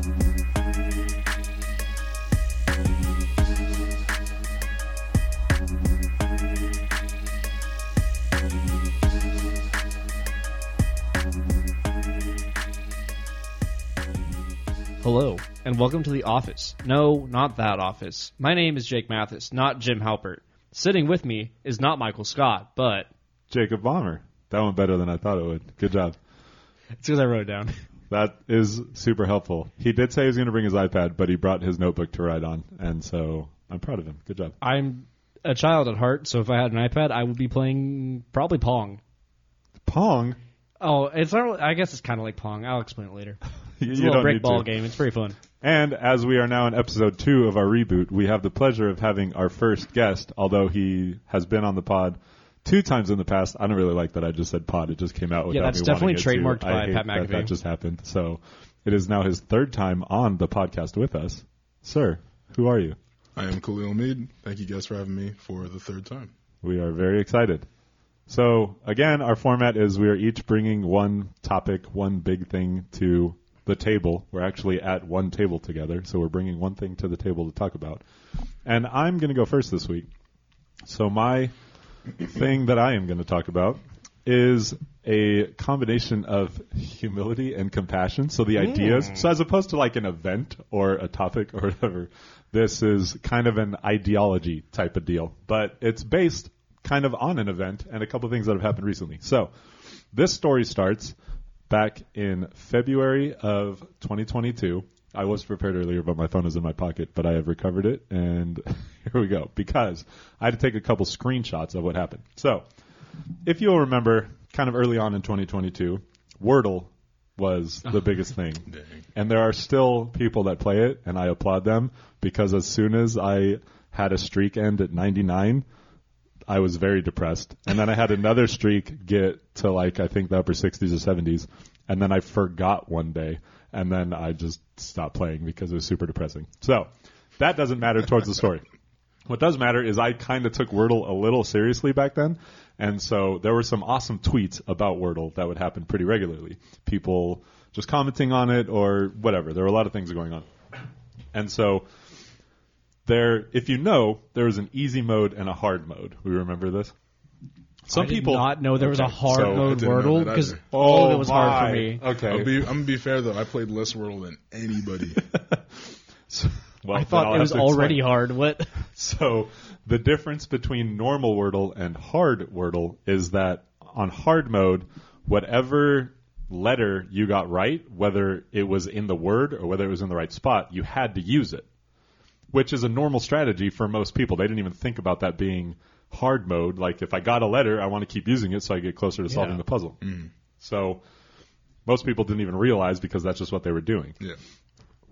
Hello, and welcome to the office. No, not that office. My name is Jake Mathis, not Jim Halpert. Sitting with me is not Michael Scott, but Jacob Bomber. That went better than I thought it would. Good job. it's because I wrote it down. That is super helpful. He did say he was going to bring his iPad, but he brought his notebook to write on, and so I'm proud of him. Good job. I'm a child at heart, so if I had an iPad, I would be playing probably Pong. Pong. Oh, it's not. really- I guess it's kind of like Pong. I'll explain it later. You, It's a little break ball to. game. It's pretty fun. And as we are now in episode two of our reboot, we have the pleasure of having our first guest, although he has been on the pod two times in the past. I don't really like that I just said pod. It just came out without that's me definitely wanting it to. trademarked I by hate Pat that McAfee. That just happened. So it is now his third time on the podcast with us. Sir, who are you? I am Khalil Mead. Thank you guys for having me for the third time. We are very excited. So again, our format is we are each bringing one topic, one big thing to the table. We're actually at one table together, so we're bringing one thing to the table to talk about. And I'm going to go first this week. So my thing that I am going to talk about is a combination of humility and compassion. So the ideas, so as opposed to like an event or a topic or whatever, this is kind of an ideology type of deal, but it's based kind of on an event and a couple of things that have happened recently. So this story starts back in February of 2022. I was prepared earlier, but my phone is in my pocket, but I have recovered it, and here we go. Because I had to take a couple screenshots of what happened. So, if you'll remember, kind of early on in 2022, Wordle was the biggest thing. And there are still people that play it, and I applaud them because as soon as I had a streak end at 99, I was very depressed. And then I had another streak get to like, I think the upper 60s or 70s. And then I forgot one day. And then I just stopped playing because it was super depressing. So that doesn't matter towards the story. What does matter is I kind of took Wordle a little seriously back then. And so there were some awesome tweets about Wordle that would happen pretty regularly. People just commenting on it or whatever. There were a lot of things going on. And so there, if you know, there was an easy mode and a hard mode. We remember this? Some I did people not know there was a hard so- mode didn't know Wordle that because either. all oh of it was hard for me. Okay. I'll be, I'm gonna be fair though. I played less Wordle than anybody. well, I then thought I'll it have was to explain. already hard. What? So the difference between normal Wordle and hard Wordle is that on hard mode, whatever letter you got right, whether it was in the word or whether it was in the right spot, you had to use it. Which is a normal strategy for most people. They didn't even think about that being hard mode. Like if I got a letter, I want to keep using it so I get closer to solving Yeah. the puzzle. Mm. So most people didn't even realize because that's just what they were doing. yeah.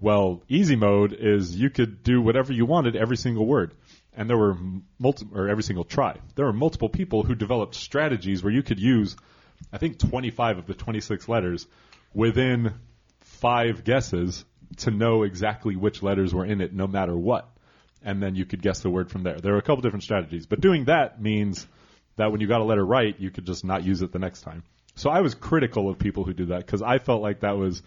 Well, easy mode is you could do whatever you wanted every single word. And there were multiple, or every single try. There were multiple people who developed strategies where you could use, I think, 25 of the 26 letters within five guesses to know exactly which letters were in it no matter what. And then you could guess the word from there. There are a couple different strategies. But doing that means that when you got a letter right, you could just not use it the next time. So I was critical of people who do that because I felt like that was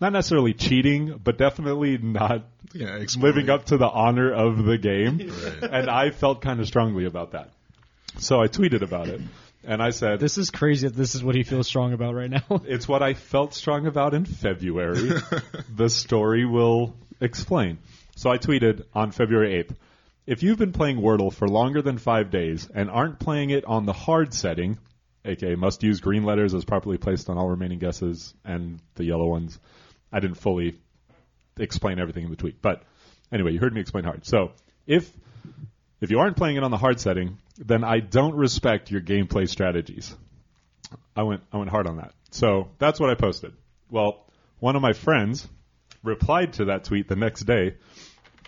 not necessarily cheating, but definitely not Yeah, living up to the honor of the game. Right. And I felt kind of strongly about that. So I tweeted about it. And I said, This is crazy. That this is what he feels strong about right now. it's what I felt strong about in February. the story will explain. So I tweeted on February 8th If you've been playing Wordle for longer than five days and aren't playing it on the hard setting, aka must use green letters as properly placed on all remaining guesses and the yellow ones, I didn't fully explain everything in the tweet. But anyway, you heard me explain hard. So if if you aren't playing it on the hard setting, then I don't respect your gameplay strategies. I went I went hard on that. So that's what I posted. Well, one of my friends replied to that tweet the next day,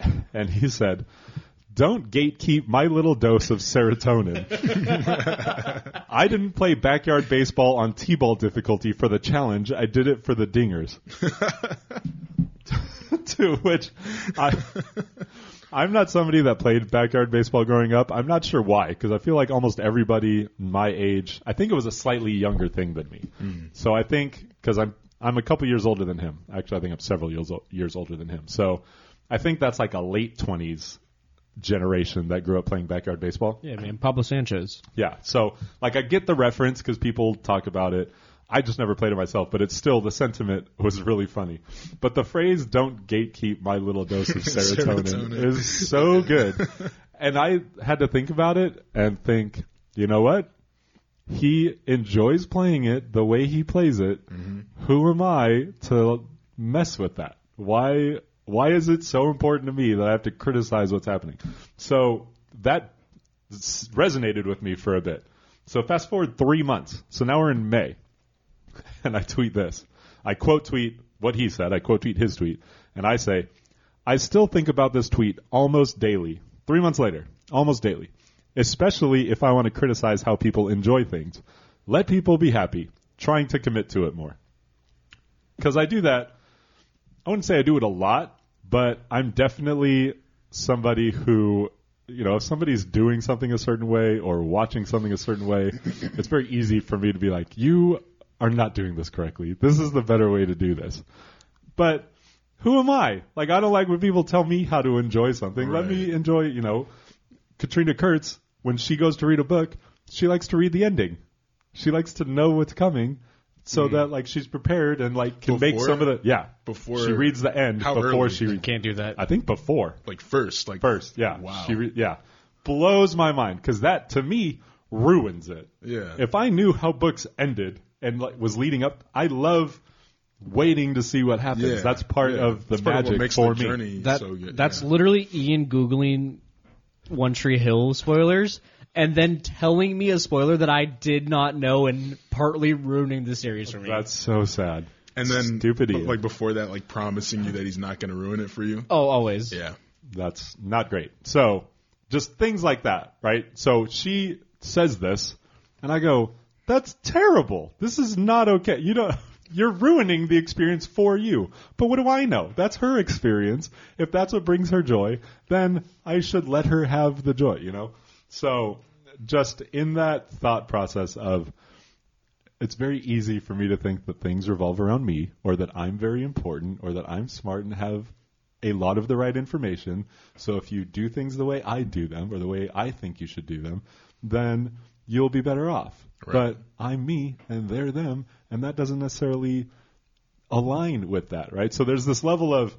and he said, "Don't gatekeep my little dose of serotonin. I didn't play backyard baseball on t-ball difficulty for the challenge. I did it for the dingers." to which I. I'm not somebody that played backyard baseball growing up. I'm not sure why, because I feel like almost everybody my age, I think it was a slightly younger thing than me. Mm. So I think, because I'm I'm a couple years older than him. Actually, I think I'm several years years older than him. So I think that's like a late 20s generation that grew up playing backyard baseball. Yeah, man, Pablo Sanchez. Yeah. So like I get the reference because people talk about it. I just never played it myself, but it's still the sentiment was really funny. But the phrase "Don't gatekeep my little dose of serotonin" Serotonin. is so good, and I had to think about it and think, you know what? He enjoys playing it the way he plays it. Mm-hmm. Who am I to mess with that? Why? Why is it so important to me that I have to criticize what's happening? So that resonated with me for a bit. So fast forward three months. So now we're in May and I tweet this. I quote tweet what he said. I quote tweet his tweet, and I say, I still think about this tweet almost daily. Three months later, almost daily. Especially if I want to criticize how people enjoy things. Let people be happy. Trying to commit to it more. Because I do that. I wouldn't say I do it a lot, but I'm definitely somebody who, you know, if somebody's doing something a certain way or watching something a certain way, it's very easy for me to be like, you are not doing this correctly. This is the better way to do this. But who am I? Like, I don't like when people tell me how to enjoy something. Let me enjoy, you know, Katrina Kurtz, when she goes to read a book, she likes to read the ending. She likes to know what's coming so mm-hmm. that like she's prepared and like can make some of the yeah before- she reads the end how before early? she reads Can't do that. I think before Like first, like first yeah Wow. she re- yeah blows my mind because that to me ruins it Yeah. if I knew how books ended and like was leading up I love waiting to see what happens yeah, that's part yeah. of the That's part of magic makes for the me That so good. that's yeah. literally Ian googling One Tree Hill spoilers and then telling me a spoiler that I did not know and partly ruining the series for me. that's so sad and then stupid but, like before that, like promising you that he's not going to ruin it for you. oh, always. Yeah, that's not great. So just things like that, right? So she says this, and I go, "That's terrible. This is not okay. You don't." You're ruining the experience for you. But what do I know? That's her experience. If that's what brings her joy, then I should let her have the joy, you know? So, just in that thought process of, it's very easy for me to think that things revolve around me or that I'm very important or that I'm smart and have a lot of the right information. So if you do things the way I do them or the way I think you should do them, then you'll be better off. Right. But I'm me and they're them and that doesn't necessarily align with that, right? So there's this level of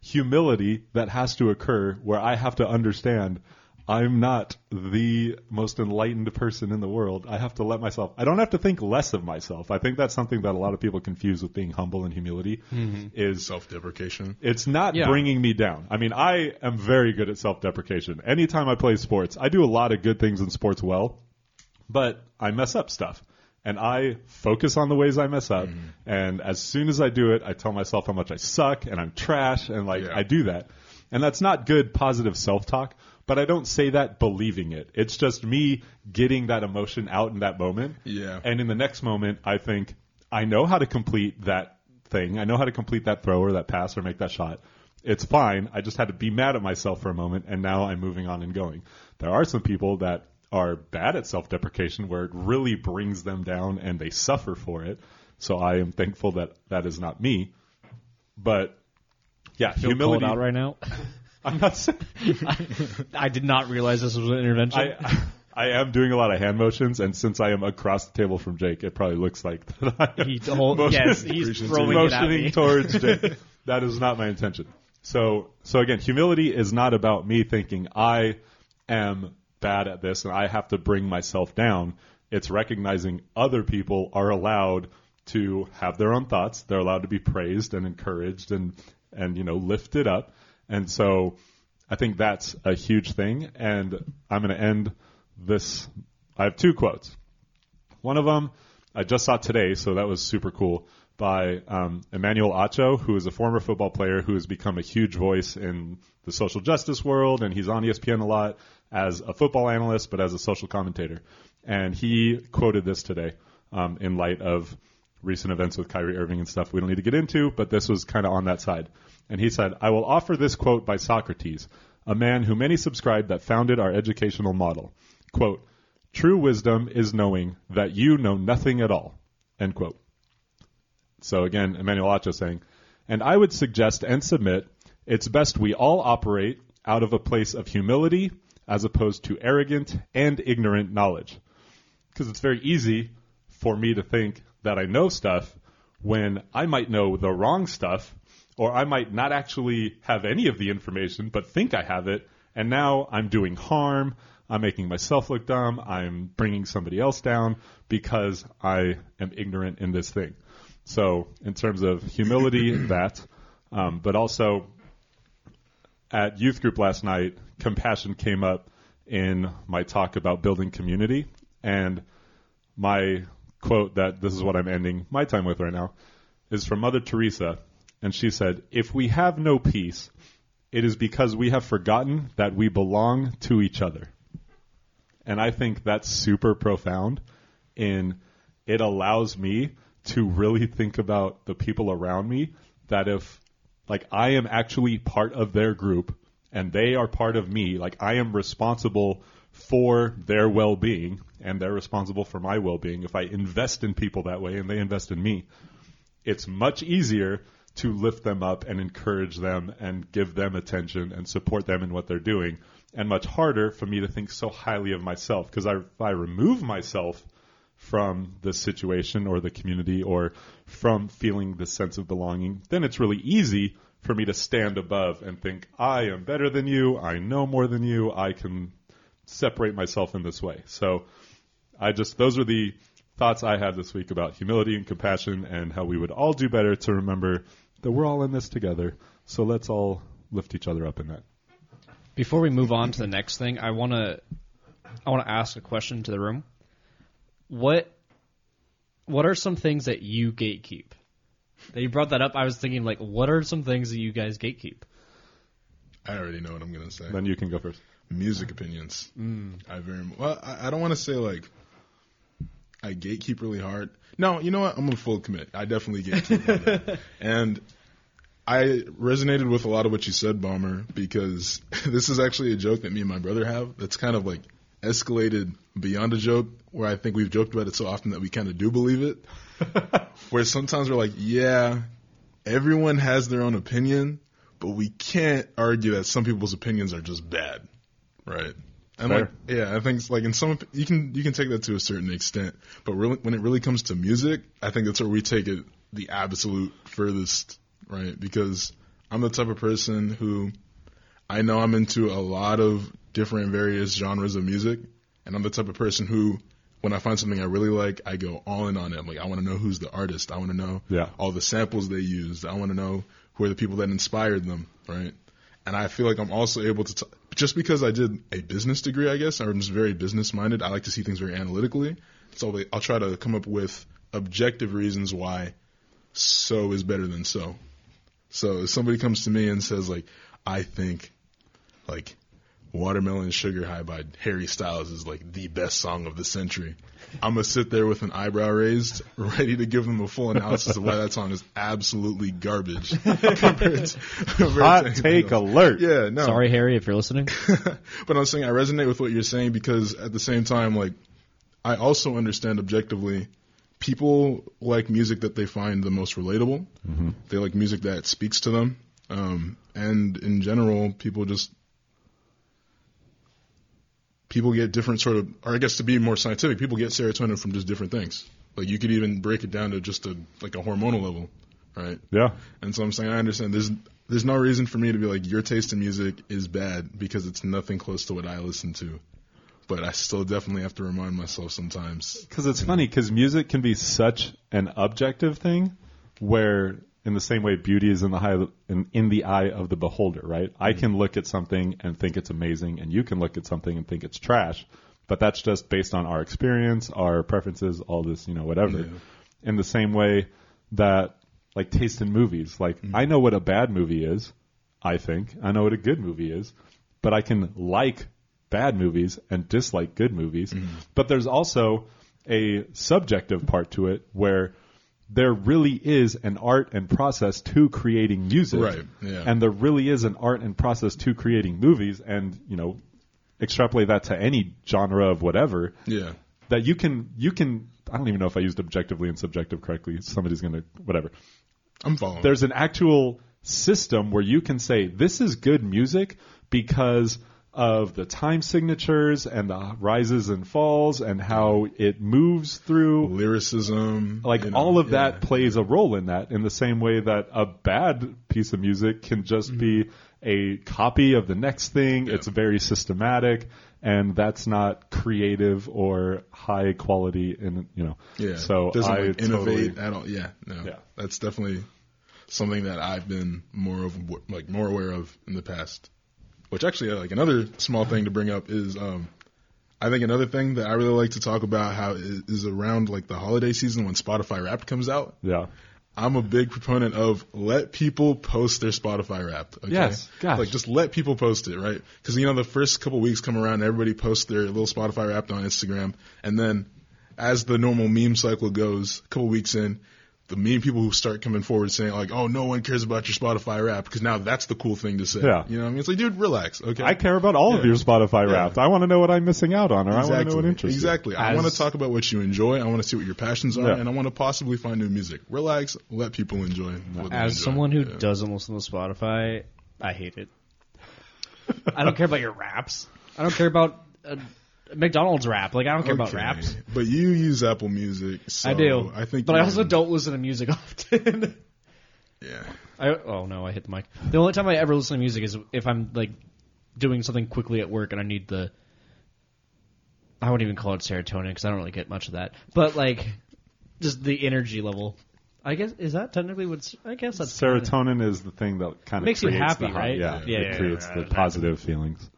humility that has to occur where I have to understand I'm not the most enlightened person in the world. I have to let myself, I don't have to think less of myself. I think that's something that a lot of people confuse with being humble and humility mm-hmm. is self-deprecation. it's not Yeah. bringing me down. I mean, I am very good at self-deprecation. Anytime I play sports, I do a lot of good things in sports well, but I mess up stuff. And I focus on the ways I mess up. Mm-hmm. And as soon as I do it, I tell myself how much I suck and I'm trash and like Yeah. I do that. And that's not good positive self-talk, but I don't say that believing it. It's just me getting that emotion out in that moment. Yeah. And in the next moment, I think I know how to complete that thing. I know how to complete that throw or that pass or make that shot. It's fine. I just had to be mad at myself for a moment, and now I'm moving on and going. There are some people that are bad at self deprecation where it really brings them down and they suffer for it. So I am thankful that that is not me. But yeah, Feel humility. called out right now. I'm not saying. I did not realize this was an intervention. I, I am doing a lot of hand motions, and since I am across the table from Jake, it probably looks like I he motion- yes, he's throwing motioning towards Jake. That is not my intention. So, so again, humility is not about me thinking I am bad at this and I have to bring myself down. It's recognizing other people are allowed to have their own thoughts. They're allowed to be praised and encouraged and, and, you know, lift it up. And so I think that's a huge thing. And I'm going to end this. I have two quotes. One of them I just saw today, so that was super cool, by um, Emmanuel Acho, who is a former football player who has become a huge voice in the social justice world, and he's on ESPN a lot as a football analyst, but as a social commentator. And he quoted this today um, in light of recent events with Kyrie Irving and stuff we don't need to get into, but this was kind of on that side. And he said, I will offer this quote by Socrates, a man who many subscribe that founded our educational model. Quote, True wisdom is knowing that you know nothing at all. End quote. So again, Emmanuel Acho saying, and I would suggest and submit it's best we all operate out of a place of humility as opposed to arrogant and ignorant knowledge. Because it's very easy for me to think that I know stuff when I might know the wrong stuff, or I might not actually have any of the information, but think I have it, and now I'm doing harm. I'm making myself look dumb. I'm bringing somebody else down because I am ignorant in this thing. So, in terms of humility, that, um, but also at youth group last night, compassion came up in my talk about building community, and my quote that this is what I'm ending my time with right now is from Mother Teresa, and she said, "If we have no peace, it is because we have forgotten that we belong to each other." And I think that's super profound in it allows me to really think about the people around me that if like I am actually part of their group and they are part of me, like I am responsible for their well-being and they're responsible for my well-being if I invest in people that way and they invest in me. It's much easier to lift them up and encourage them and give them attention and support them in what they're doing and much harder for me to think so highly of myself because I, if I remove myself from the situation or the community or from feeling the sense of belonging, then it's really easy for me to stand above and think, I am better than you, I know more than you, I can separate myself in this way. So I just, those are the thoughts I had this week about humility and compassion and how we would all do better to remember that we're all in this together. So let's all lift each other up in that. Before we move on to the next thing, I want to I want to ask a question to the room. What what are some things that you gatekeep? That you brought that up, I was thinking like, what are some things that you guys gatekeep? I already know what I'm gonna say. Then you can go first. Music opinions. Mm. I very well. I, I don't want to say like I gatekeep really hard. No, you know what? I'm gonna full commit. I definitely gatekeep, and I resonated with a lot of what you said, Bomber, because this is actually a joke that me and my brother have. That's kind of like escalated beyond a joke, where I think we've joked about it so often that we kind of do believe it. where sometimes we're like, yeah, everyone has their own opinion, but we can't argue that some people's opinions are just bad, right? And Fair. like, yeah, I think it's like in some you can you can take that to a certain extent, but really when it really comes to music, I think that's where we take it the absolute furthest, right? Because I'm the type of person who I know I'm into a lot of different various genres of music, and I'm the type of person who when I find something I really like, I go all in on it. I'm like, I want to know who's the artist. I want to know Yeah. all the samples they used. I want to know who are the people that inspired them, right? And I feel like I'm also able to, t- just because I did a business degree, I guess, I'm just very business minded. I like to see things very analytically. So I'll try to come up with objective reasons why so is better than so. So if somebody comes to me and says like, I think like Watermelon Sugar High by Harry Styles is like the best song of the century. I'm gonna sit there with an eyebrow raised, ready to give them a full analysis of why that song is absolutely garbage compared to, compared Hot anything take else. alert. Yeah, no. Sorry, Harry, if you're listening. but I'm saying I resonate with what you're saying because at the same time, like, I also understand objectively, people like music that they find the most relatable. They like music that speaks to them. Um, and in general, people just people get different sort of, or I guess to be more scientific, people get serotonin from just different things. Like you could even break it down to just a like a hormonal level, right? Yeah. And so I'm saying I understand there's there's no reason for me to be like your taste in music is bad because it's nothing close to what I listen to. But I still definitely have to remind myself sometimes. Because it's funny, because music can be such an objective thing, where in the same way beauty is in the high in, in the eye of the beholder, right? I mm-hmm. can look at something and think it's amazing, and you can look at something and think it's trash, but that's just based on our experience, our preferences, all this, you know, whatever. Yeah. In the same way that like taste in movies, like mm-hmm. I know what a bad movie is, I think I know what a good movie is, but I can like bad movies and dislike good movies. Mm-hmm. But there's also a subjective part to it where there really is an art and process to creating music. Right, yeah. And there really is an art and process to creating movies and, you know, extrapolate that to any genre of whatever Yeah. that you can you can I don't even know if I used objectively and subjective correctly. Somebody's going to whatever. I'm following. There's an actual system where you can say this is good music because of the time signatures and the rises and falls and how it moves through lyricism, like you know, all of yeah. that plays a role in that in the same way that a bad piece of music can just be mm-hmm. a copy of the next thing it's very systematic and that's not creative or high quality and you know Yeah. so doesn't i like, innovate totally, at all. Yeah. No. Yeah. That's definitely something that I've been more of like more aware of in the past. Which actually, like another small thing to bring up is, um, I think another thing that I really like to talk about how is, is around like the holiday season when Spotify Wrapped comes out. yeah I'm a big proponent of let people post their Spotify Wrapped. Okay? Yes, gosh. like just let people post it, right? Because you know the first couple weeks come around, everybody posts their little Spotify Wrapped on Instagram, and then as the normal meme cycle goes, a couple weeks in, the meme people who start coming forward saying like, "Oh, no one cares about your Spotify rap," because now that's the cool thing to say. Yeah. you know, what I mean, it's like, dude, relax, okay? i care about all of your spotify Yeah. wrapped i want to know what i'm missing out on or i want to know what interests you. Exactly. I want to talk about what you enjoy. I want to see what your passions are, Yeah. and I want to possibly find new music. Relax. Let people enjoy. What As enjoy. someone who Yeah. doesn't listen to Spotify, I hate it. I don't care about your raps. I don't care about uh, McDonald's rap. Like I don't care about raps. But you use Apple Music, so I do. I think, but I also can- don't listen to music often. Yeah, I, oh no, I hit the mic. The only time I ever listen to music is if I'm like doing something quickly at work and I need the. I wouldn't even call it serotonin because I don't really get much of that. But like, just the energy level. I guess is that technically what's. I guess that's kinda- serotonin is the thing that kind of Makes you happy, the high- right? Yeah, Yeah, it yeah, creates yeah, the yeah. positive feelings.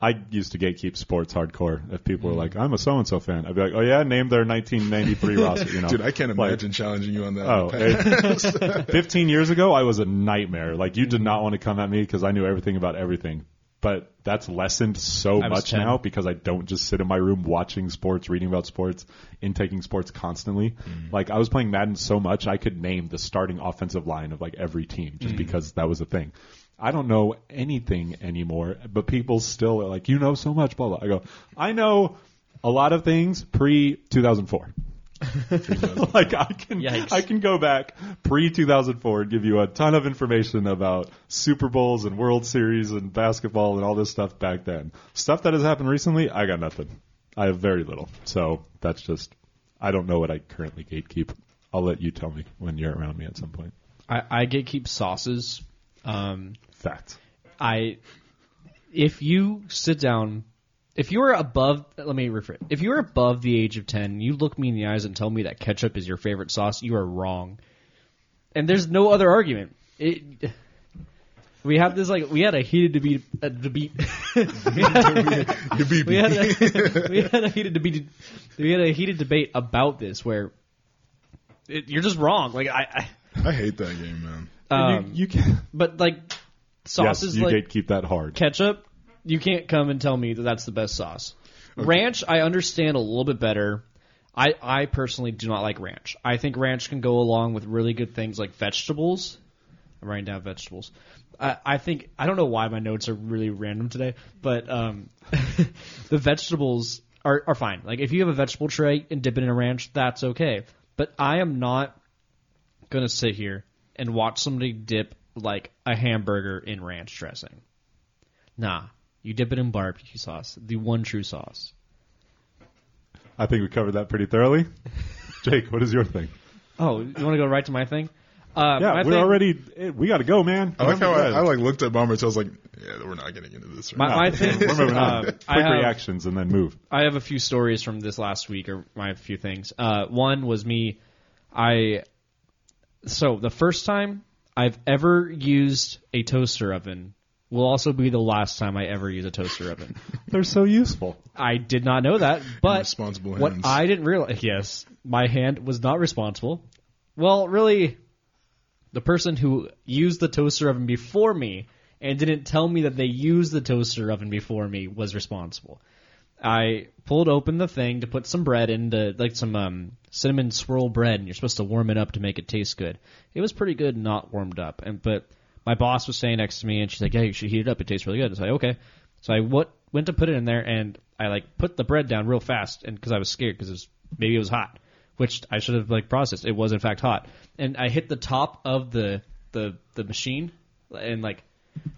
I used to gatekeep sports hardcore. If people were Mm. like, "I'm a so and so fan," I'd be like, "Oh yeah, name their 1993 roster." You know, dude, I can't Like, imagine challenging you on that. Oh, it- 15 years ago, I was a nightmare. Like you Mm. did not want to come at me because I knew everything about everything. But that's lessened so much 10. now because I don't just sit in my room watching sports, reading about sports, intaking sports constantly. Mm. Like I was playing Madden so much I could name the starting offensive line of like every team just Mm. because that was a thing. I don't know anything anymore, but people still are like, you know so much, blah blah. I go, I know a lot of things pre 2004. like I can Yikes. I can go back pre 2004 and give you a ton of information about Super Bowls and World Series and basketball and all this stuff back then. Stuff that has happened recently, I got nothing. I have very little. So that's just I don't know what I currently gatekeep. I'll let you tell me when you're around me at some point. I, I gatekeep sauces. Um, Facts. I if you sit down if you're above let me rephrase. If you're above the age of 10 you look me in the eyes and tell me that ketchup is your favorite sauce you are wrong. And there's no other argument. It, we have this like we had a heated debate uh, debate. We, had, You we had a, we had a heated debate we had a heated debate about this where it, you're just wrong. Like I, I hate that game, man. I you, um, you can but like yes, sauces you like gatekeep that hard. ketchup, you can't come and tell me that that's the best sauce. Ranch, I understand a little bit better. I, I personally do not like ranch. I think ranch can go along with really good things like vegetables. I'm writing down vegetables. I, I think I don't know why my notes are really random today, but um, the vegetables are, are fine. Like if you have a vegetable tray and dip it in a ranch, that's okay. But I am not gonna sit here and watch somebody dip like a hamburger in ranch dressing. Nah, you dip it in barbecue sauce, the one true sauce. I think we covered that pretty thoroughly. Jake, what is your thing? Oh, you want to go right to my thing? Uh, Yeah, my we're thing- already. eh, We got to go, man. I like how I, I like looked at Bomber I was like, yeah, we're not getting into this. Right My, now. my thing. We're moving on. uh, Quick I have, reactions and then move. I have a few stories from this last week, or my few things. Uh, one was me. I so the first time I've ever used a toaster oven will also be the last time I ever use a toaster oven. They're so useful. I did not know that, but responsible what hands. I didn't realize, yes, my hand was not responsible. Well, really, the person who used the toaster oven before me and didn't tell me that they used the toaster oven before me was responsible. I pulled open the thing to put some bread into, like some um, cinnamon swirl bread, and you're supposed to warm it up to make it taste good. It was pretty good, not warmed up. And but my boss was standing next to me, and she's like, "Yeah, you should heat it up. It tastes really good." I was like, "Okay." So I what, went to put it in there, and I like put the bread down real fast, and because I was scared because it was maybe it was hot, which I should have like processed. It was in fact hot, and I hit the top of the the the machine, and like,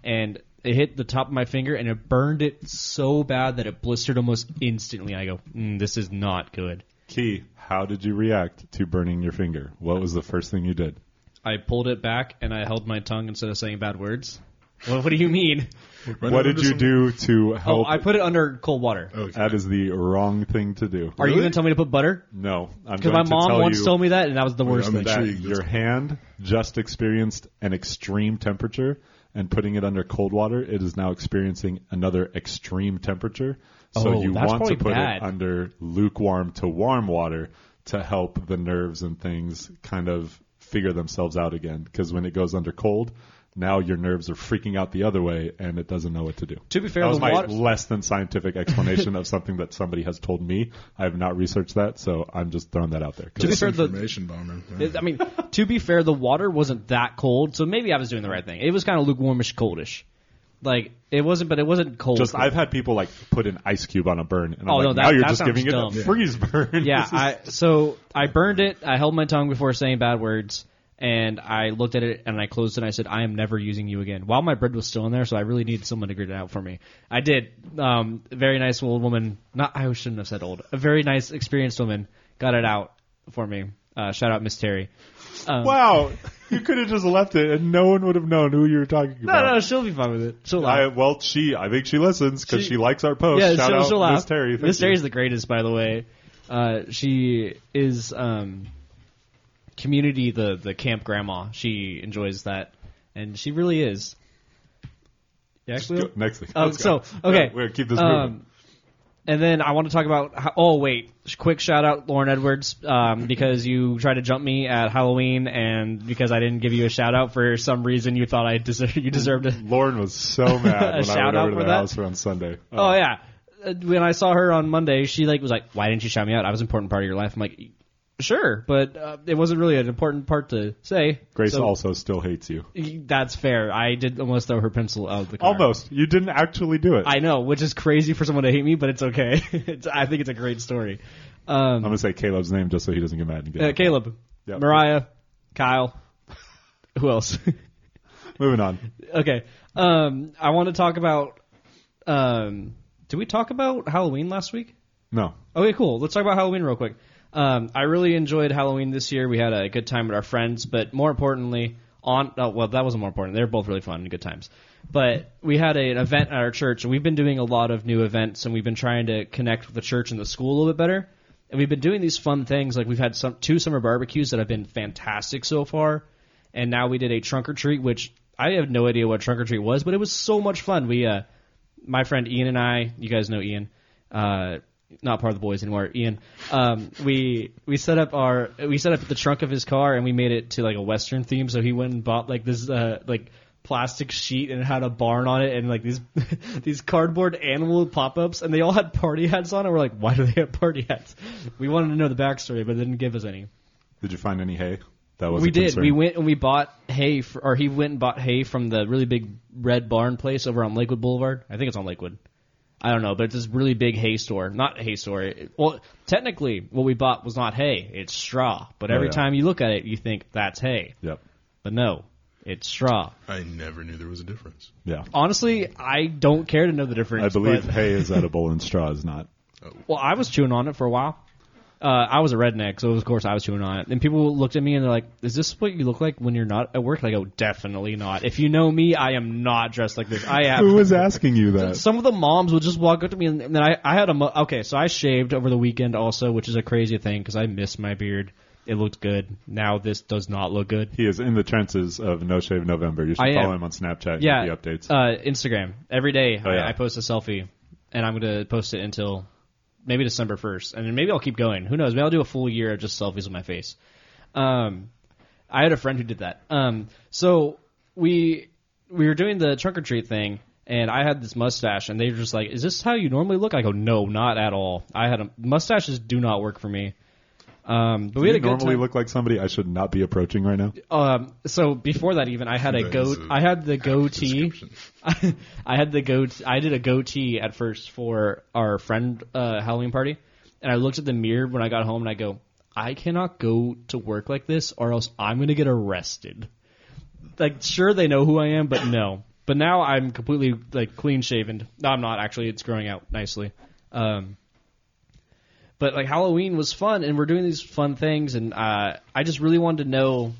and it hit the top of my finger, and it burned it so bad that it blistered almost instantly. I go, mm, this is not good. Key, how did you react to burning your finger? What was the first thing you did? I pulled it back and I held my tongue instead of saying bad words. What, what do you mean? What did you some- do to help? Oh, help? I put it under cold water. Okay. that is the wrong thing to do. Are you going to tell me to put butter? No, I'm Because my mom tell once you told me that, and that was the worst I'm thing. that intrigued. your hand just experienced an extreme temperature, and putting it under cold water, it is now experiencing another extreme temperature. So Oh, you want to put bad. it under lukewarm to warm water to help the nerves and things kind of figure themselves out again. Because when it goes under cold, now your nerves are freaking out the other way, and it doesn't know what to do. To be fair, that was the my water- less than scientific explanation of something that somebody has told me. I have not researched that, so I'm just throwing that out there. To be fair, the- Information bomber. It- I mean, to be fair, the water wasn't that cold, so maybe I was doing the right thing. It was kind of lukewarmish, coldish. Like it wasn't, but it wasn't cold. Just cold. I've had people like put an ice cube on a burn, and I'm Oh, like, no, that- now you're that just giving dumb. it a freeze burn. yeah. Is- I so I burned it. I held my tongue before saying bad words, and I looked at it and I closed it. and I said, "I am never using you again." While my bread was still in there, so I really needed someone to grit it out for me. I did. Um, very nice old woman. Not I shouldn't have said old. A very nice, experienced woman got it out for me. Uh, shout out Miss Terry. Um, wow, you could have just left it, and no one would have known who you were talking about. no, no, she'll be fine with it. She'll I, laugh. well, she, I think she listens because She- she, likes our post. yeah, Shout she'll, out she'll. Miss Terry. Miss. Terry's the greatest, by the way. Uh, she is um, community the the camp grandma. She enjoys that, and she really is. You actually, next thing. Oh, so okay, we're gonna keep this moving. Um, and then I want to talk about. How, oh wait, quick shout out Lauren Edwards um, because you tried to jump me at Halloween, and because I didn't give you a shout out for some reason, you thought I deserved you deserved it. Lauren was so mad when I went out over to for the that? house on Sunday. Oh yeah. Uh, When I saw her on Monday, she like was like, "Why didn't you shout me out? I was an important part of your life." I'm like, "Sure, but uh, it wasn't really an important part to say." Grace So, also still hates you. That's fair. I did almost throw her pencil out of the car. Almost. You didn't actually do it. I know, which is crazy for someone to hate me, but it's okay. it's, I think it's a great story. Um, I'm gonna say Caleb's name just so he doesn't get mad and get uh, Caleb, Yep. Mariah, Kyle, who else? Moving on. okay. Um, I want to talk about. Um, did we talk about Halloween last week? No. Okay, cool. Let's talk about Halloween real quick. Um, I really enjoyed Halloween this year. We had a good time with our friends, but more importantly, on oh, well, that wasn't more important. They were both really fun and good times. But we had a, an event at our church, and we've been doing a lot of new events, and we've been trying to connect with the church and the school a little bit better. And we've been doing these fun things. Like we've had some two summer barbecues that have been fantastic so far, and now we did a trunk or treat, which I have no idea what trunk or treat was, but it was so much fun. We, uh, my friend Ian and I, you guys know Ian, uh, not part of the boys anymore. Ian, um, we we set up our we set up the trunk of his car and we made it to like a western theme. So he went and bought like this uh, like plastic sheet and it had a barn on it and like these these cardboard animal pop ups and they all had party hats on. And we're like, why do they have party hats? We wanted to know the backstory, but it didn't give us any. Did you find any hay? That was we did. concern. We went and we bought hay, for, or he went and bought hay from the really big red barn place over on Lakewood Boulevard. I think it's on Lakewood. I don't know, but it's this really big hay store. Not hay store. It- Well, technically, what we bought was not hay. It's straw. But Oh, every yeah. time you look at it, you think that's hay. Yep. But no, it's straw. I never knew there was a difference. Yeah. Honestly, I don't care to know the difference. I believe but- hay is edible and straw is not. Well, I was chewing on it for a while. Uh, I was a redneck, so of course I was chewing on it. And people looked at me and they're like, "Is this what you look like when you're not at work?" And I go, "Definitely not. If you know me, I am not dressed like this. I Who have." was asking you that? Some of the moms would just walk up to me, and then I, I had a mo- okay. So I shaved over the weekend also, which is a crazy thing because I miss my beard. It looked good. Now this does not look good. He is in the trenches of No Shave November. You should I follow am. him on Snapchat Yeah, the updates. Uh, Instagram every day. Oh, yeah. I, I post a selfie, and I'm gonna post it until maybe December first, and then maybe I'll keep going. Who knows? Maybe I'll do a full year of just selfies with my face. Um, I had a friend who did that. Um, so we we were doing the trunk or treat thing, and I had this mustache, and they were just like, "Is this how you normally look?" I go, "No, not at all. I had a mustaches do not work for me." Um, but we had you a good normally time. look like somebody I should not be approaching right now? Um, so before that, even I had a That goat. is a I had the goatee. Description. I had the goat. I did a goatee at first for our friend uh, Halloween party, and I looked at the mirror when I got home, and I go, I cannot go to work like this, or else I'm gonna get arrested. Like, sure they know who I am, but no. But now I'm completely like clean shaven. No, I'm not actually. It's growing out nicely. Um, but like Halloween was fun, and we're doing these fun things, and uh, I just really wanted to know,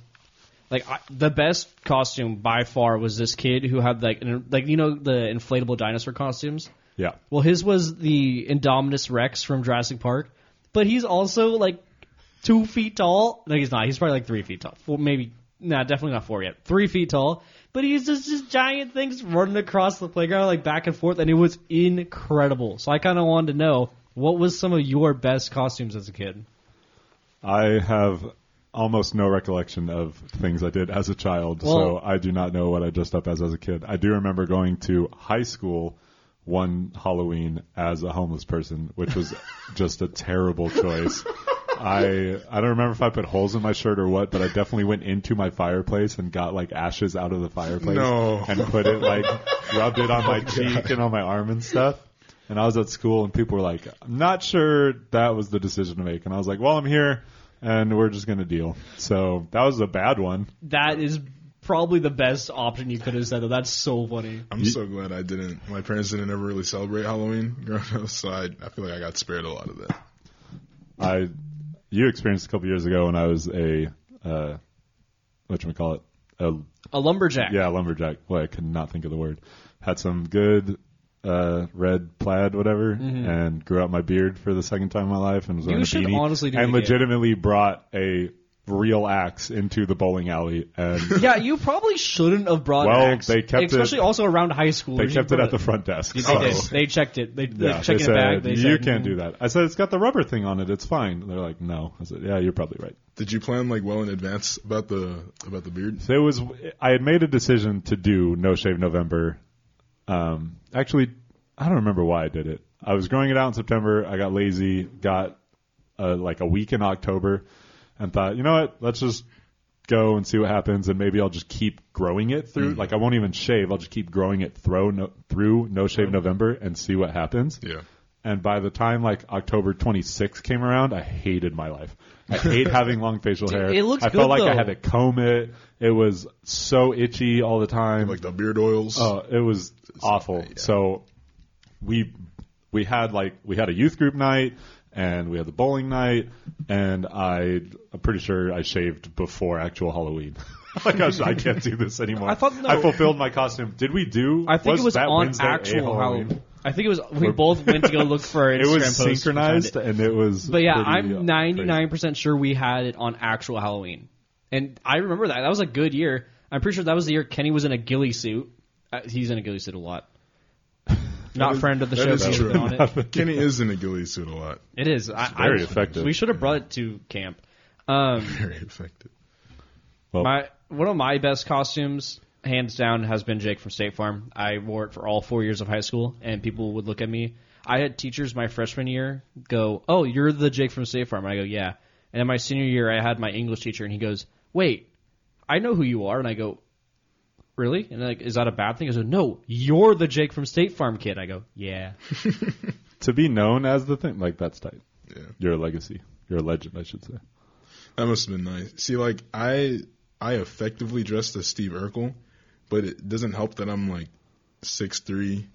like I, the best costume by far was this kid who had like an, like you know the inflatable dinosaur costumes. Yeah. Well, his was the Indominus Rex from Jurassic Park, but he's also like two feet tall. No, he's not. He's probably like three feet tall. Four, maybe. Nah, definitely not four yet. Three feet tall. But he's just just giant things running across the playground like back and forth, and it was incredible. So I kind of wanted to know what was some of your best costumes as a kid. I have almost no recollection of things I did as a child, so I do not know what I dressed up as as a kid. I do remember going to high school one Halloween as a homeless person, which was just a terrible choice. I I don't remember if I put holes in my shirt or what, but I definitely went into my fireplace and got like ashes out of the fireplace No. and put it like rubbed it on my oh cheek and on my arm and stuff. And I was at school and people were like, I'm not sure that was the decision to make. And I was like, well, I'm here and we're just going to deal. So that was a bad one. That is probably the best option you could have said. Though. That's so funny. I'm so glad I didn't. My parents didn't ever really celebrate Halloween growing up, so I I feel like I got spared a lot of that. I, you experienced a couple years ago when I was a, uh, what you call it? A, A lumberjack. yeah, lumberjack. Well, I could not think of the word. Had some good, uh, red plaid, whatever, and grew out my beard for the second time in my life and was Mm-hmm. You wearing a beanie. honestly do and it again. legitimately brought a real axe into the bowling alley and Yeah, you probably shouldn't have brought Well, an axe. they kept it- especially also around high school. they kept it at the front desk. They so- did. They checked it. They, they checked they it back. They you said, can't "Mm." do that. I said, it's got the rubber thing on it. It's fine. They're like, no. I said, yeah, you're probably right. Did you plan like well in advance about the about the beard? So it was, I had made a decision to do No Shave November. Um, actually, I don't remember why I did it. I was growing it out in September. I got lazy, got uh, like a week in October, and thought, you know what? Let's just go and see what happens, and maybe I'll just keep growing it through. Like I won't even shave. I'll just keep growing it through no, through No Shave November and see what happens. Yeah. And by the time like October 26th came around, I hated my life. I hate having long facial Dude, hair. it looks I good, felt like I had to comb it. It was so itchy all the time. Like the beard oils. oh, it was awful. yeah. So we we had like we had a youth group night and we had the bowling night and I I'm pretty sure I shaved before actual Halloween. Oh like I, I can't do this anymore. I thought- no. I fulfilled my costume. Did we do? I think it was that on Wednesday actual Halloween? Halloween. I think it was. We both went to go look for our It Instagram was post and found synchronized it. and it was. But yeah, pretty, uh, I'm crazy. 99 percent sure we had it on actual Halloween, and I remember that. That was a good year. I'm pretty sure that was the year Kenny was in a ghillie suit. Uh, he's in a ghillie suit a lot. Not friend of the that show. is but he's true. been on it. Kenny is in a ghillie suit a lot. It is. I, very I- effective. We should have brought it to camp. Um, Very effective. Well, my one of my best costumes, hands down, has been Jake from State Farm. I wore it for all four years of high school, and people would look at me. I had teachers my freshman year go, "Oh, you're the Jake from State Farm." And I go, "Yeah." And in my senior year, I had my English teacher, and he goes, "Wait, I know who you are." And I go, "Really?" And like, is that a bad thing? He goes, "No, you're the Jake from State Farm kid." I go, "Yeah." to be known as the thing, like that's tight. Yeah. You're a legacy. You're a legend, I should say. That must have been nice. See, like I I effectively dressed as Steve Urkel, but it doesn't help that I'm like six three,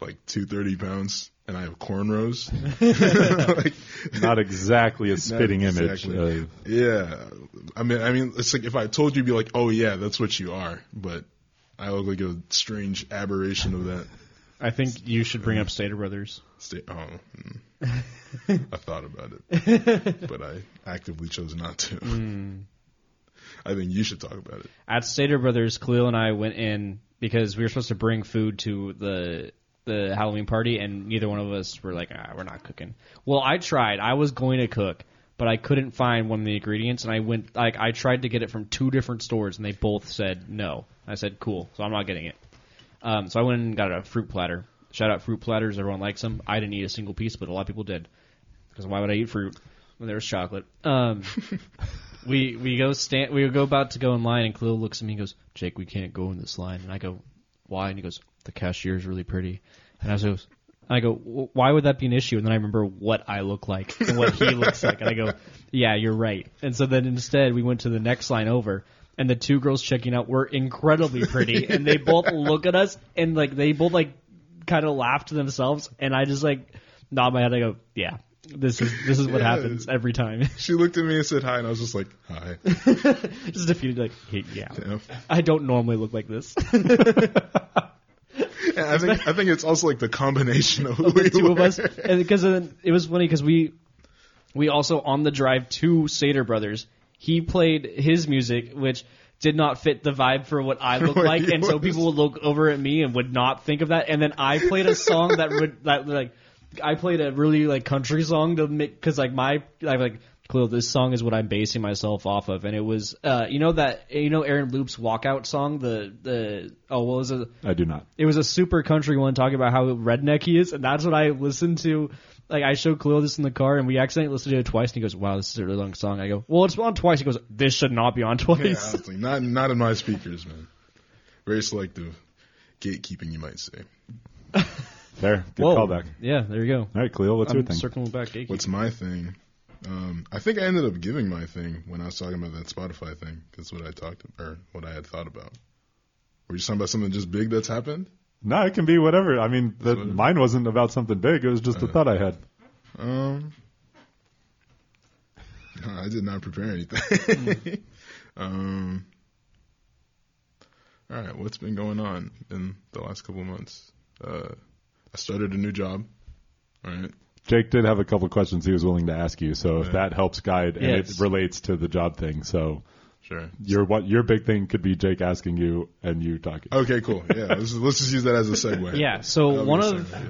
like two thirty pounds, and I have cornrows. like, Not exactly a spitting image. Of, yeah, I mean, I mean, it's like if I told you, you'd be like, oh yeah, that's what you are. But I look like a strange aberration of that. I think you should bring up Stater Brothers. State. Oh, mm. I thought about it, but I actively chose not to. I think you should talk about it. At Stater Brothers, Khalil and I went in because we were supposed to bring food to the the Halloween party, and neither one of us were like, ah, we're not cooking. Well, I tried. I was going to cook, but I couldn't find one of the ingredients, and I went like I tried to get it from two different stores, and they both said no. I said cool, so I'm not getting it. Um, so I went and got a fruit platter. Shout out fruit platters. Everyone likes them. I didn't eat a single piece, but a lot of people did. Because why would I eat fruit when there was chocolate? Um, we we go stand. We go about to go in line, and Khalil looks at me and goes, "Jake, we can't go in this line." And I go, "Why?" And he goes, "The cashier is really pretty." And I was, And I go, why would that be an issue? And then I remember what I look like and what he looks like. And I go, yeah, you're right. And so then instead we went to the next line over and the two girls checking out were incredibly pretty and they both look at us and like they both like kind of laugh to themselves and I just like nod my head. I go, yeah, this is, this is what Yeah. happens every time. She looked at me and said hi, and I was just like, hi. just defeated like, hey, yeah, Yeah. I don't normally look like this. And I think I think it's also like the combination of who the two of us, and because it was funny because we we also on the drive to Stater Brothers, he played his music, which did not fit the vibe for what I look like, and so people would look over at me and would not think of that. And then I played a song that would that like I played a really like country song to make because like my I like. Khalil, this song is what I'm basing myself off of, and it was, uh, you know that, you know Aaron Loup's walkout song, the the oh, what was it? I do not. it was a super country one talking about how redneck he is, and that's what I listened to. Like I showed Khalil this in the car, and we accidentally listened to it twice, and he goes, "Wow, this is a really long song." I go, "Well, it's on twice." He goes, "This should not be on Yeah, twice." honestly, not not in my speakers, man. Very selective gatekeeping, you might say. Fair. Good Whoa. callback. Yeah, there you go. All right, Cleo, what's I'm your thing? circling back. gatekeeping. What's my thing? Um, I think I ended up giving my thing when I was talking about that Spotify thing. That's what I talked or what I had thought about. Were you talking about something just big that's happened? No, it can be whatever. I mean, the, So- mine wasn't about something big. It was just a thought I had. Um, I did not prepare anything. um, all right, what's been going on in the last couple of months? Uh, I started a new job. All right. Jake did have a couple of questions he was willing to ask you, so if that helps guide and Yes. it relates to the job thing, so Sure. your what your big thing could be Jake asking you and you talking. Okay, cool. Yeah, let's, let's just use that as a segue. Yeah. So That'll one of segue, yeah.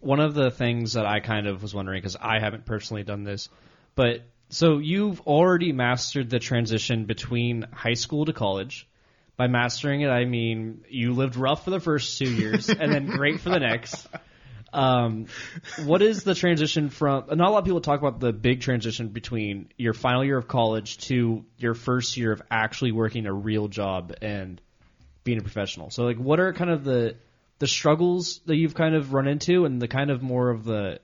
one of the things that I kind of was wondering because I haven't personally done this, but so you've already mastered the transition between high school to college. By mastering it, I mean you lived rough for the first two years and then great for the next. Um, what is the transition from? Not a lot of people talk about the big transition between your final year of college to your first year of actually working a real job and being a professional. So, like, what are kind of the the struggles that you've kind of run into, and the kind of more of the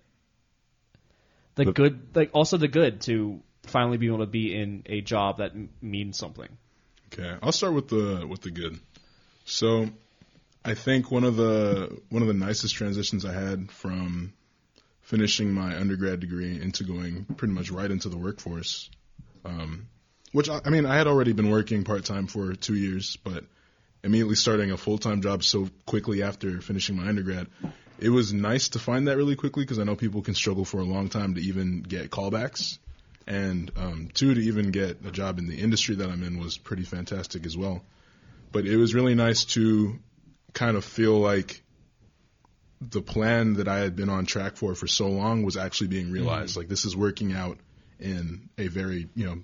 the The- good, like also the good to finally be able to be in a job that m- means something. Okay, I'll start with the with the good. So, I think one of the one of the nicest transitions I had from finishing my undergrad degree into going pretty much right into the workforce, um, which I, I mean I had already been working part time for two years, but immediately starting a full time job so quickly after finishing my undergrad, it was nice to find that really quickly because I know people can struggle for a long time to even get callbacks and um, two to even get a job in the industry that I'm in was pretty fantastic as well. But it was really nice to kind of feel like the plan that I had been on track for for so long was actually being realized. Like this is working out in a very you know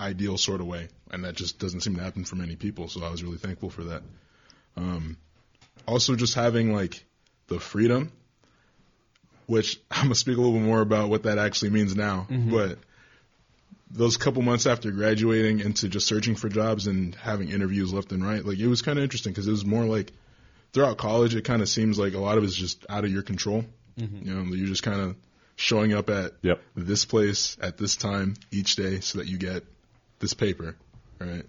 ideal sort of way, and that just doesn't seem to happen for many people. So I was really thankful for that. Um, also, just having like the freedom, which I'm gonna speak a little bit more about what that actually means now, but those couple months after graduating into just searching for jobs and having interviews left and right, like it was kind of interesting because it was more like throughout college, it kind of seems like a lot of it's just out of your control. You know, you're just kind of showing up at Yep. this place at this time each day so that you get this paper, right?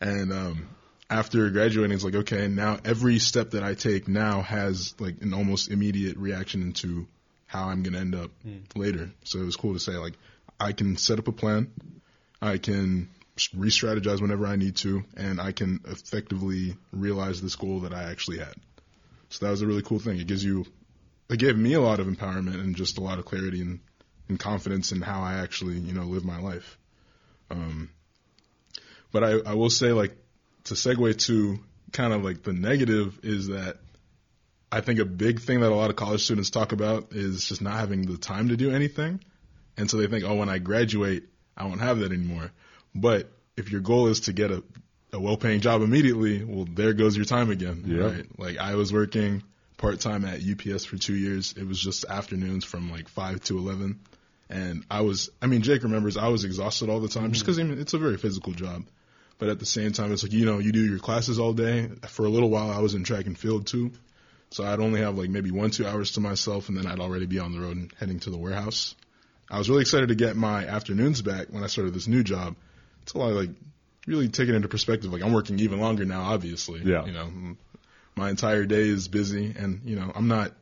And um, after graduating, it's like okay, now every step that I take now has like an almost immediate reaction into how I'm gonna end up later. So it was cool to say like I can set up a plan, I can re-strategize whenever I need to, and I can effectively realize this goal that I actually had. So that was a really cool thing. It gives you, it gave me a lot of empowerment and just a lot of clarity and, and confidence in how I actually, you know, live my life. Um, but I, I will say, like, to segue to kind of like the negative is that I think a big thing that a lot of college students talk about is just not having the time to do anything. And so they think, oh, when I graduate, I won't have that anymore. But if your goal is to get a, a well paying job immediately, well, there goes your time again. Yeah. Right. Like I was working part time at UPS for two years. It was just afternoons from like 5 to 11. And I was, I mean, Jake remembers I was exhausted all the time just mm-hmm. because I mean, it's a very physical job. But at the same time, it's like, you know, you do your classes all day. For a little while, I was in track and field too. So I'd only have like maybe one, two hours to myself, and then I'd already be on the road and heading to the warehouse. I was really excited to get my afternoons back when I started this new job. Lot of like really taking into perspective. Like I'm working even longer now, obviously. Yeah. You know, my entire day is busy, and you know, I'm not.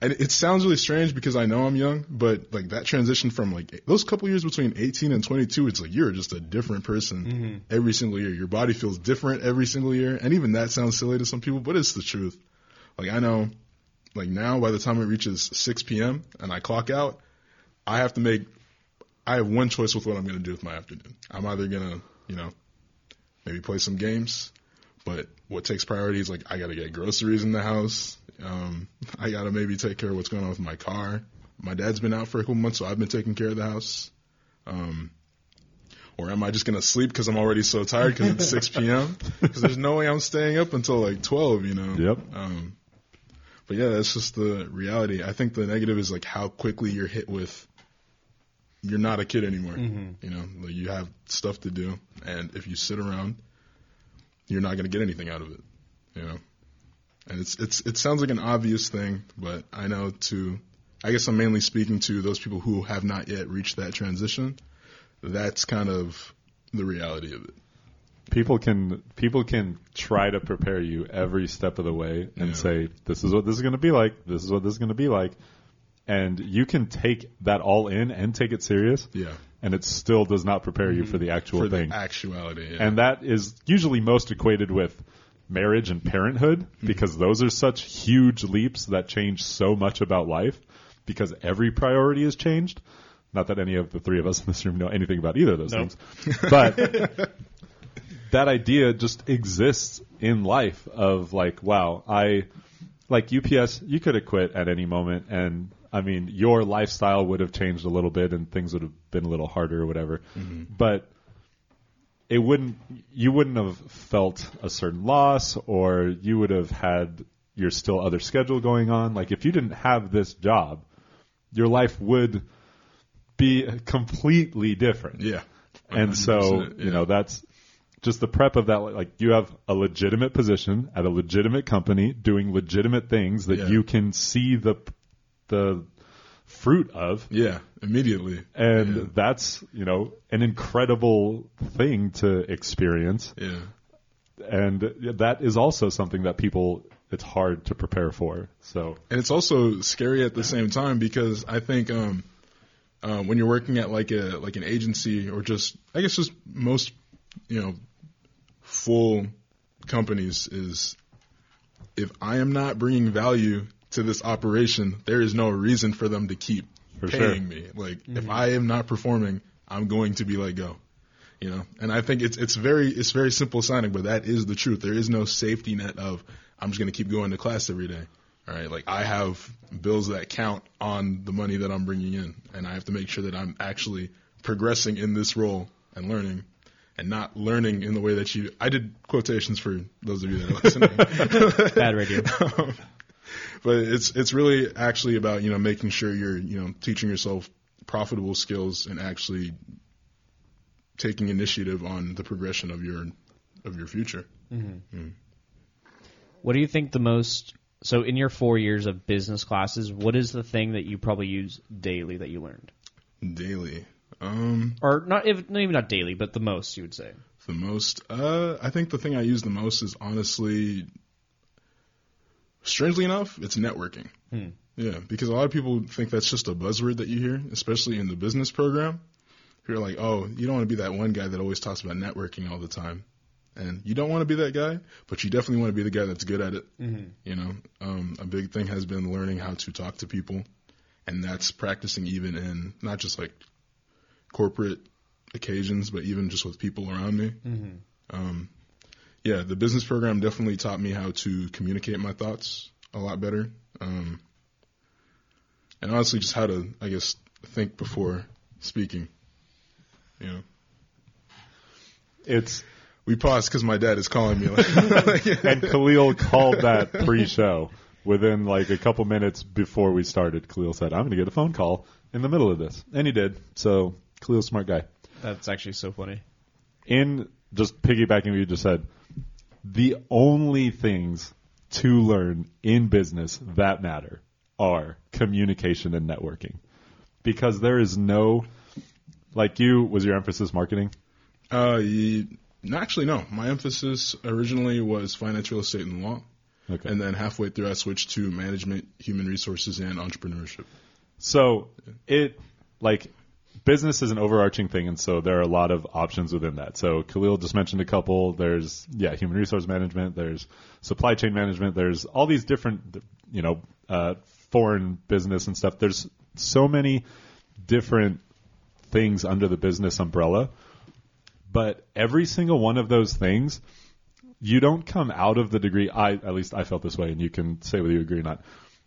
And it sounds really strange because I know I'm young, but like that transition from like those couple years between 18 and 22, it's like you're just a different person mm-hmm. every single year. Your body feels different every single year, and even that sounds silly to some people, but it's the truth. Like I know, like now by the time it reaches 6 p.m. and I clock out, I have to make. I have one choice with what I'm going to do with my afternoon. I'm either going to, you know, maybe play some games, but what takes priority is like I got to get groceries in the house. Um, I got to maybe take care of what's going on with my car. My dad's been out for a couple months, so I've been taking care of the house. Um, or am I just going to sleep because I'm already so tired because it's 6 p.m.? Because there's no way I'm staying up until like 12, you know? Yep. Um, but yeah, that's just the reality. I think the negative is like how quickly you're hit with you're not a kid anymore. Mm-hmm. You know, like you have stuff to do, and if you sit around, you're not going to get anything out of it. You know, and it's it's it sounds like an obvious thing, but I know to I guess I'm mainly speaking to those people who have not yet reached that transition. That's kind of the reality of it. people can people can try to prepare you every step of the way and Yeah. say this is what this is going to be like this is what this is going to be like and you can take that all in and take it serious Yeah, and it still does not prepare you for the actual for thing the actuality. Yeah. and that is usually most equated with marriage and parenthood Mm-hmm. because those are such huge leaps that change so much about life because every priority has changed not that any of the three of us in this room know anything about either of those Nope. things but that idea just exists in life of like, wow, I like UPS, you could have quit at any moment and I mean, your lifestyle would have changed a little bit and things would have been a little harder or whatever. But it wouldn't you wouldn't have felt a certain loss or you would have had your still other schedule going on. Like if you didn't have this job, your life would be completely different yeah, and so 100%, you know that's just the prep of that like you have a legitimate position at a legitimate company doing legitimate things that Yeah. you can see the the fruit of yeah, immediately. and Yeah. that's you know an incredible thing to experience Yeah. and that is also something that people it's hard to prepare for so and it's also scary at the same time because I think um, uh, when you're working at like a like an agency or just I guess just most you know full companies is if I am not bringing value to this operation, there is no reason for them to keep For paying sure. me. Like if mm-hmm. I am not performing, I'm going to be let go. You know, and I think it's it's very it's very simple sounding, but that is the truth. There is no safety net of I'm just going to keep going to class every day. All right, like I have bills that count on the money that I'm bringing in, and I have to make sure that I'm actually progressing in this role and learning, and not learning in the way that you. I did quotations for those of you that are listening. Bad radio. Um, but it's it's really actually about you know making sure you're you know teaching yourself profitable skills and actually taking initiative on the progression of your of your future. What do you think the most? So, in your four years of business classes, what is the thing that you probably use daily that you learned, Daily, um, or not? If, maybe not daily, but the most you would say. the most. Uh, I think the thing I use the most is honestly, strangely enough, it's networking. Yeah, because a lot of people think that's just a buzzword that you hear, especially in the business program. You're like, oh, you don't want to be that one guy that always talks about networking all the time. And you don't want to be that guy, but you definitely want to be the guy that's good at it. You know, um, a big thing has been learning how to talk to people, and that's practicing even in not just like corporate occasions, but even just with people around me. Um, yeah, the business program definitely taught me how to communicate my thoughts a lot better, um, and honestly, just how to, I guess, think before speaking. You know, it's we paused because my dad is calling me. And Khalil called that pre-show. Within like a couple minutes before we started, Khalil said, "I'm going to get a phone call in the middle of this," and he did. So Khalil's a smart guy. That's actually so funny. In just piggybacking what you just said, the only things to learn in business that matter are communication and networking. Because there is no, like you, was your emphasis marketing? Uh, no, actually, no. My emphasis originally was finance, real estate, and law. Okay. And then halfway through, I switched to management, human resources, and entrepreneurship. So it like business is an overarching thing, and so there are a lot of options within that. So Khalil just mentioned a couple. There's yeah, human resource management. There's supply chain management. There's all these different you know uh, foreign business and stuff. There's so many different things under the business umbrella, but every single one of those things you don't come out of the degree I at least I felt this way and you can say whether you agree or not.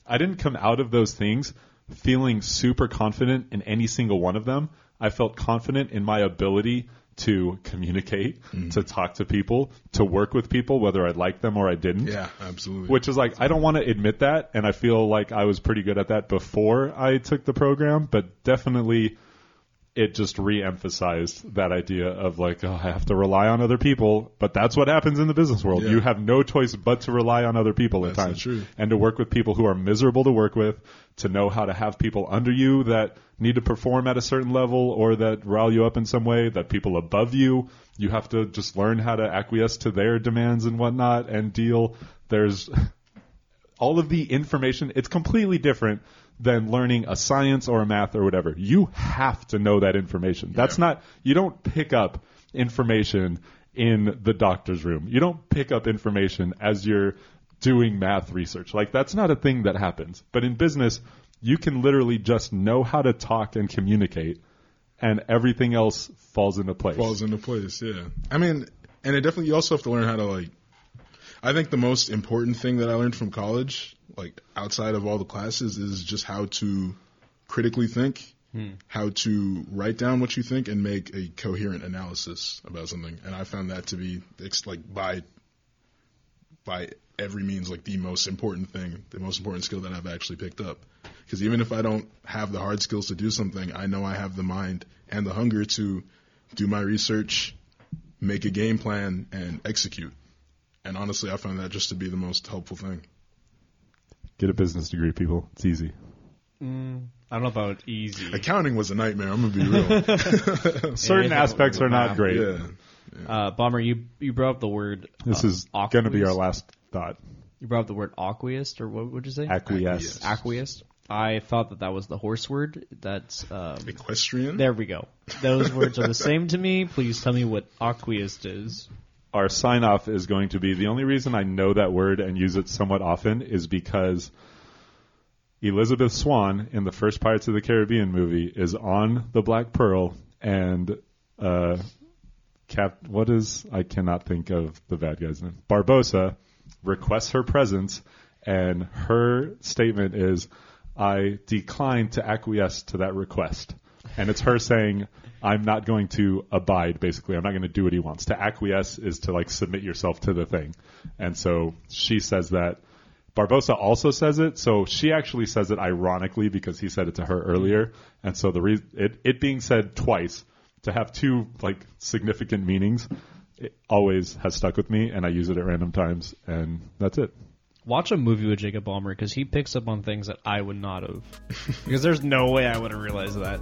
I didn't come out of those things feeling super confident in any single one of them. I felt confident in my ability to communicate, mm-hmm. to talk to people, to work with people whether I liked them or I didn't. Yeah, absolutely. Which is like I don't want to admit that and I feel like I was pretty good at that before I took the program, but definitely it just re-emphasized that idea of like, oh, I have to rely on other people, but that's what happens in the business world. Yeah. You have no choice but to rely on other people at times, and to work with people who are miserable to work with, to know how to have people under you that need to perform at a certain level or that rile you up in some way, that people above you, you have to just learn how to acquiesce to their demands and whatnot and deal. There's all of the information. It's completely different than learning a science or a math or whatever. You have to know that information. That's not, you don't pick up information in the doctor's room. You don't pick up information as you're doing math research. Like that's not a thing that happens. But in business, you can literally just know how to talk and communicate and everything else falls into place. falls into place. Yeah, I mean, and it definitely you also have to learn how to like. I think the most important thing that I learned from college, like outside of all the classes, is just how to critically think, hmm. how to write down what you think, and make a coherent analysis about something. And I found that to be like by by every means like the most important thing, the most important skill that I've actually picked up. Because even if I don't have the hard skills to do something, I know I have the mind and the hunger to do my research, make a game plan, and execute. And honestly, I find that just to be the most helpful thing. Get a business degree, people. It's easy. I don't know about easy. Accounting was a nightmare. I'm gonna be real. Certain aspects are not great. yeah. Uh, Bomber, you you brought up the word. This uh, is going to be our last thought. You brought up the word aqueous, or what would you say? Acquiesce. Acquiesce. Aqueous. I thought that that was the horse word. That's um, Equestrian. there. We go. Those words are the same to me. Please tell me what aqueous is. Our sign off is going to be the only reason I know that word and use it somewhat often is because Elizabeth Swann in the first Pirates of the Caribbean movie is on the Black Pearl and uh, Cap. What is I cannot think of the bad guy's name. Barbossa requests her presence, and her statement is, "I decline to acquiesce to that request." And it's her saying, "I'm not going to abide." Basically, I'm not going to do what he wants. To acquiesce is to like submit yourself to the thing, and so she says that. Barbossa also says it, so she actually says it ironically because he said it to her earlier, and so the re- it, it being said twice to have two like significant meanings it always has stuck with me, and I use it at random times, and that's it. Watch a movie with Jacob Balmer because he picks up on things that I would not have. because there's no way I would have realized that.